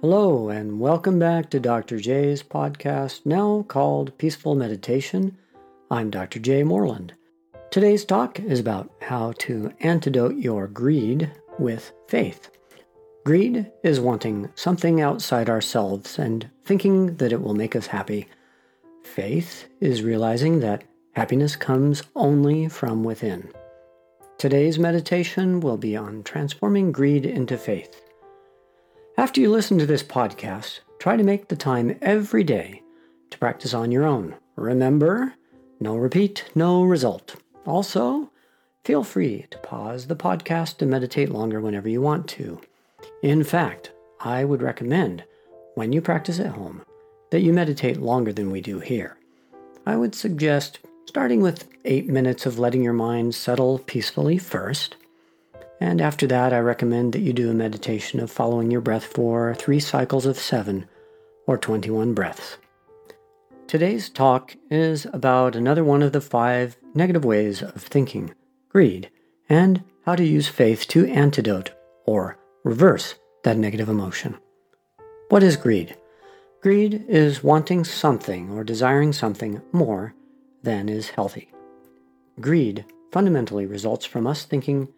Hello, and welcome back to Dr. J's podcast, now called Peaceful Meditation. I'm Dr. J. Moreland. Today's talk is about how to antidote your greed with faith. Greed is wanting something outside ourselves and thinking that it will make us happy. Faith is realizing that happiness comes only from within. Today's meditation will be on transforming greed into faith. After you listen to this podcast, try to make the time every day to practice on your own. Remember, no repeat, no result. Also, feel free to pause the podcast and meditate longer whenever you want to. In fact, I would recommend, when you practice at home, that you meditate longer than we do here. I would suggest starting with eight minutes of letting your mind settle peacefully first and after that, I recommend that you do a meditation of following your breath for three cycles of seven or 21 breaths. Today's talk is about another one of the five negative ways of thinking, greed, and how to use faith to antidote or reverse that negative emotion. What is greed? Greed is wanting something or desiring something more than is healthy. Greed fundamentally results from us thinking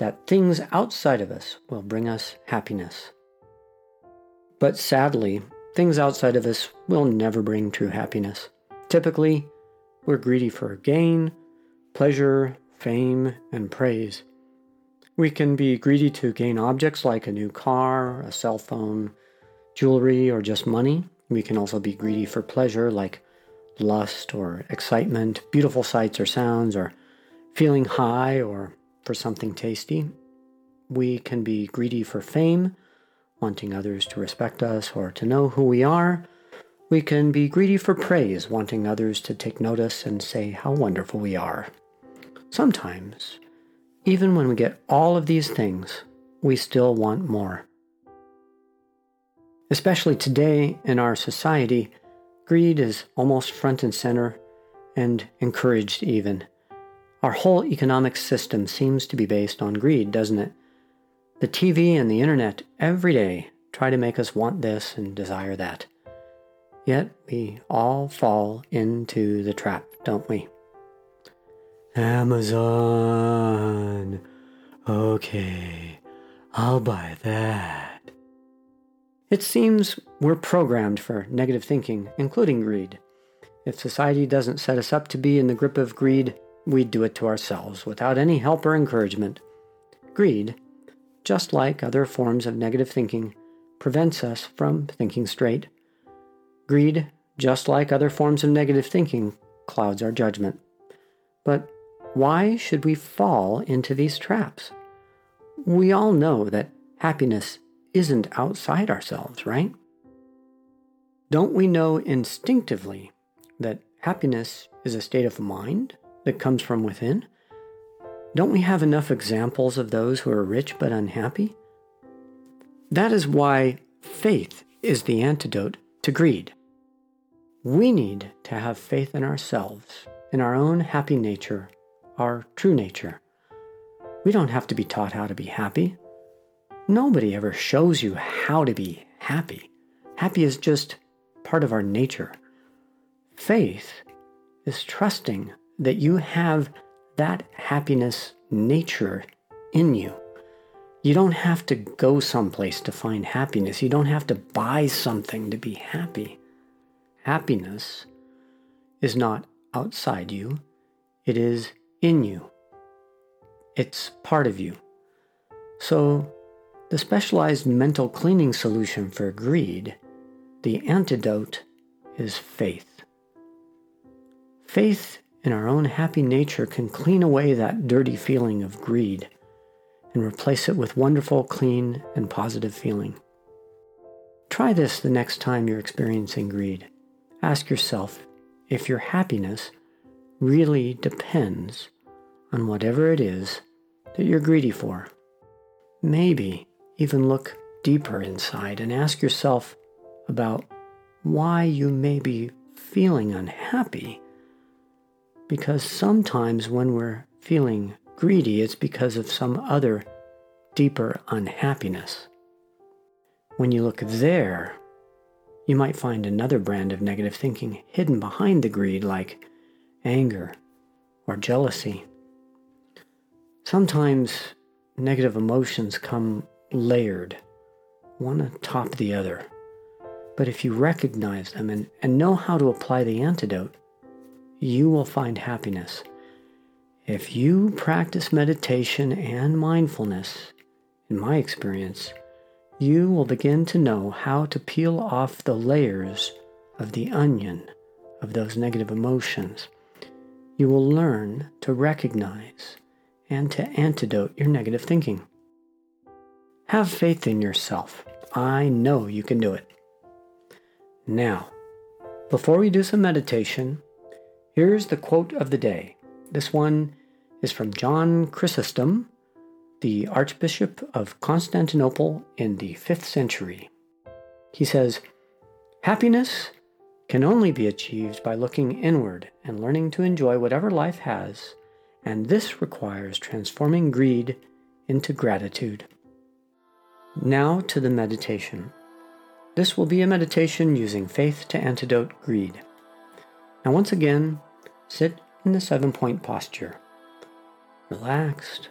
that things outside of us will bring us happiness. But sadly, things outside of us will never bring true happiness. Typically, we're greedy for gain, pleasure, fame, and praise. We can be greedy to gain objects like a new car, a cell phone, jewelry, or just money. We can also be greedy for pleasure like lust or excitement, beautiful sights or sounds, or feeling high or for something tasty. We can be greedy for fame, wanting others to respect us or to know who we are. We can be greedy for praise, wanting others to take notice and say how wonderful we are. Sometimes, even when we get all of these things, we still want more. Especially today in our society, greed is almost front and center and encouraged even. Our whole economic system seems to be based on greed, doesn't it? The TV and the internet every day try to make us want this and desire that. Yet we all fall into the trap, don't we? Amazon. Okay, I'll buy that. It seems we're programmed for negative thinking, including greed. If society doesn't set us up to be in the grip of greed, we do it to ourselves without any help or encouragement. Greed, just like other forms of negative thinking, prevents us from thinking straight. Greed, just like other forms of negative thinking, clouds our judgment. But why should we fall into these traps? We all know that happiness isn't outside ourselves, right? Don't we know instinctively that happiness is a state of mind that comes from within? Don't we have enough examples of those who are rich but unhappy? That is why faith is the antidote to greed. We need to have faith in ourselves, in our own happy nature, our true nature. We don't have to be taught how to be happy. Nobody ever shows you how to be happy. Happy is just part of our nature. Faith is trusting that you have that happiness nature in you. You don't have to go someplace to find happiness. You don't have to buy something to be happy. Happiness is not outside you, it is in you. It's part of you. So, the specialized mental cleaning solution for greed, the antidote, is faith. Faith in our own happy nature can clean away that dirty feeling of greed and replace it with wonderful, clean, and positive feeling. Try this the next time you're experiencing greed. Ask yourself if your happiness really depends on whatever it is that you're greedy for. Maybe even look deeper inside and ask yourself about why you may be feeling unhappy because sometimes when we're feeling greedy, it's because of some other deeper unhappiness. when you look there, you might find another brand of negative thinking hidden behind the greed, like anger or jealousy. Sometimes negative emotions come layered, one atop the other. But if you recognize them and, and know how to apply the antidote, you will find happiness. If you practice meditation and mindfulness, in my experience, you will begin to know how to peel off the layers of the onion of those negative emotions. You will learn to recognize and to antidote your negative thinking. Have faith in yourself. I know you can do it. Now, before we do some meditation, here's the quote of the day. This one is from John Chrysostom, the Archbishop of Constantinople in the 5th century. He says, Happiness can only be achieved by looking inward and learning to enjoy whatever life has, and this requires transforming greed into gratitude. Now to the meditation. This will be a meditation using faith to antidote greed. Now, once again, sit in the seven point posture, relaxed,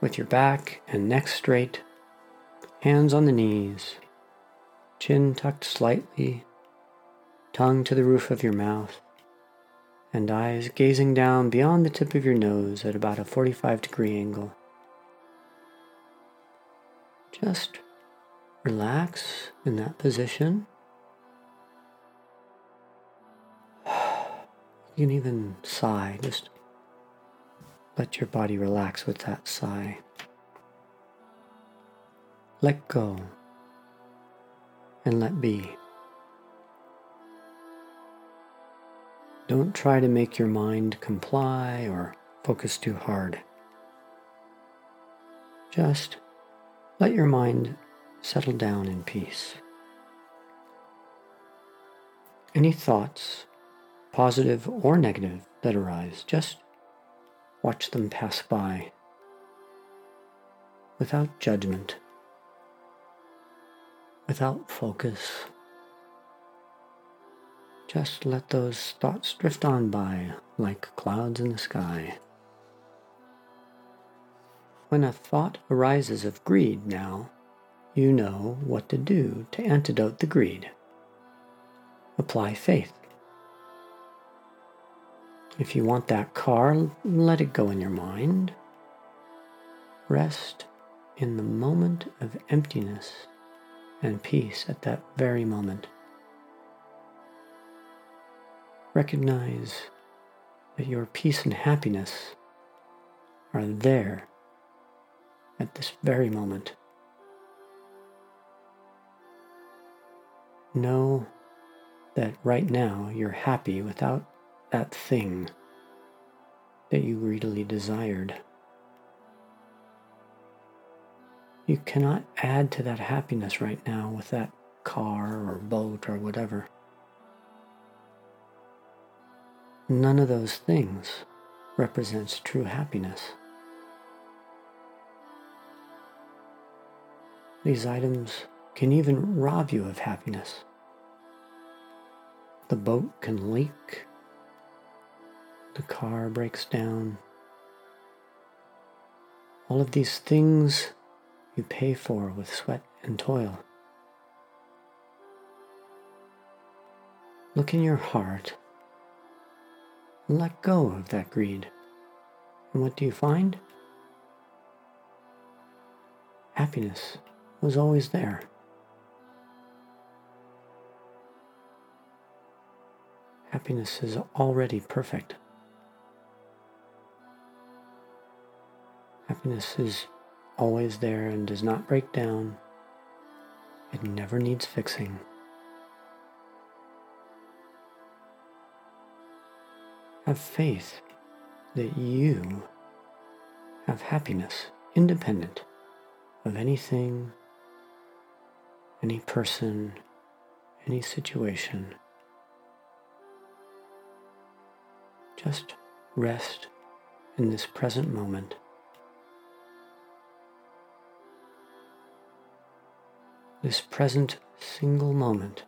with your back and neck straight, hands on the knees, chin tucked slightly, tongue to the roof of your mouth, and eyes gazing down beyond the tip of your nose at about a 45 degree angle. Just relax in that position. You can even sigh, just let your body relax with that sigh. Let go and let be. Don't try to make your mind comply or focus too hard. Just let your mind settle down in peace. Any thoughts, positive or negative, that arise, just watch them pass by without judgment, without focus. Just let those thoughts drift on by like clouds in the sky. When a thought arises of greed now, you know what to do to antidote the greed. Apply faith. If you want that car, let it go in your mind. Rest in the moment of emptiness and peace at that very moment. Recognize that your peace and happiness are there at this very moment. Know that right now you're happy without that thing that you greedily desired. You cannot add to that happiness right now with that car or boat or whatever. None of those things represents true happiness. These items can even rob you of happiness. The boat can leak. The car breaks down. All of these things you pay for with sweat and toil. Look in your heart and let go of that greed. And what do you find? Happiness was always there. Happiness is already perfect. Happiness is always there and does not break down. It never needs fixing. Have faith that you have happiness independent of anything any person, any situation. Just rest in this present moment. This present single moment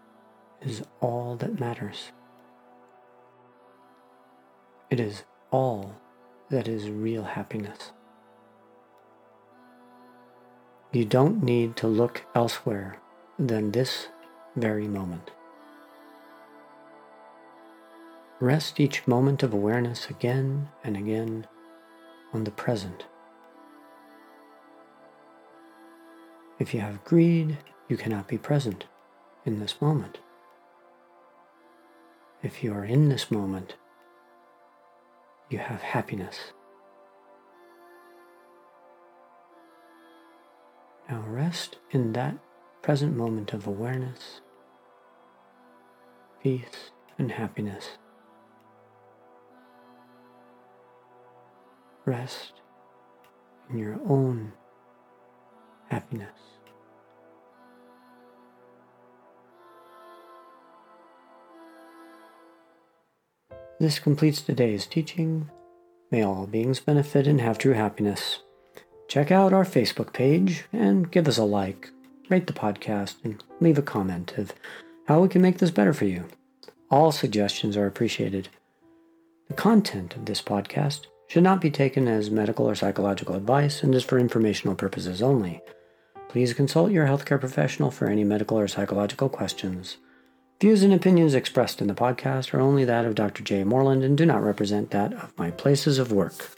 is all that matters. It is all that is real happiness. You don't need to look elsewhere than this very moment. Rest each moment of awareness again and again on the present. If you have greed, you cannot be present in this moment. If you are in this moment, you have happiness. Now rest in that present moment of awareness, peace, and happiness. Rest in your own happiness. This completes today's teaching. May all beings benefit and have true happiness. Check out our Facebook page and give us a like, rate the podcast, and leave a comment of how we can make this better for you. All suggestions are appreciated. The content of this podcast should not be taken as medical or psychological advice and is for informational purposes only. Please consult your healthcare professional for any medical or psychological questions. Views and opinions expressed in the podcast are only that of Dr. J. Moreland and do not represent that of my places of work.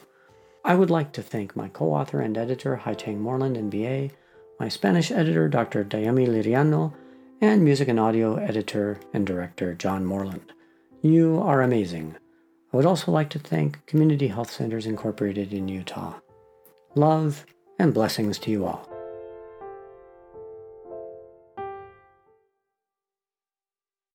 I would like to thank my co author and editor, Haiteng Moreland, MBA, my Spanish editor, Dr. Dayami Liriano, and music and audio editor and director, John Moreland. You are amazing. I would also like to thank Community Health Centers Incorporated in Utah. Love and blessings to you all.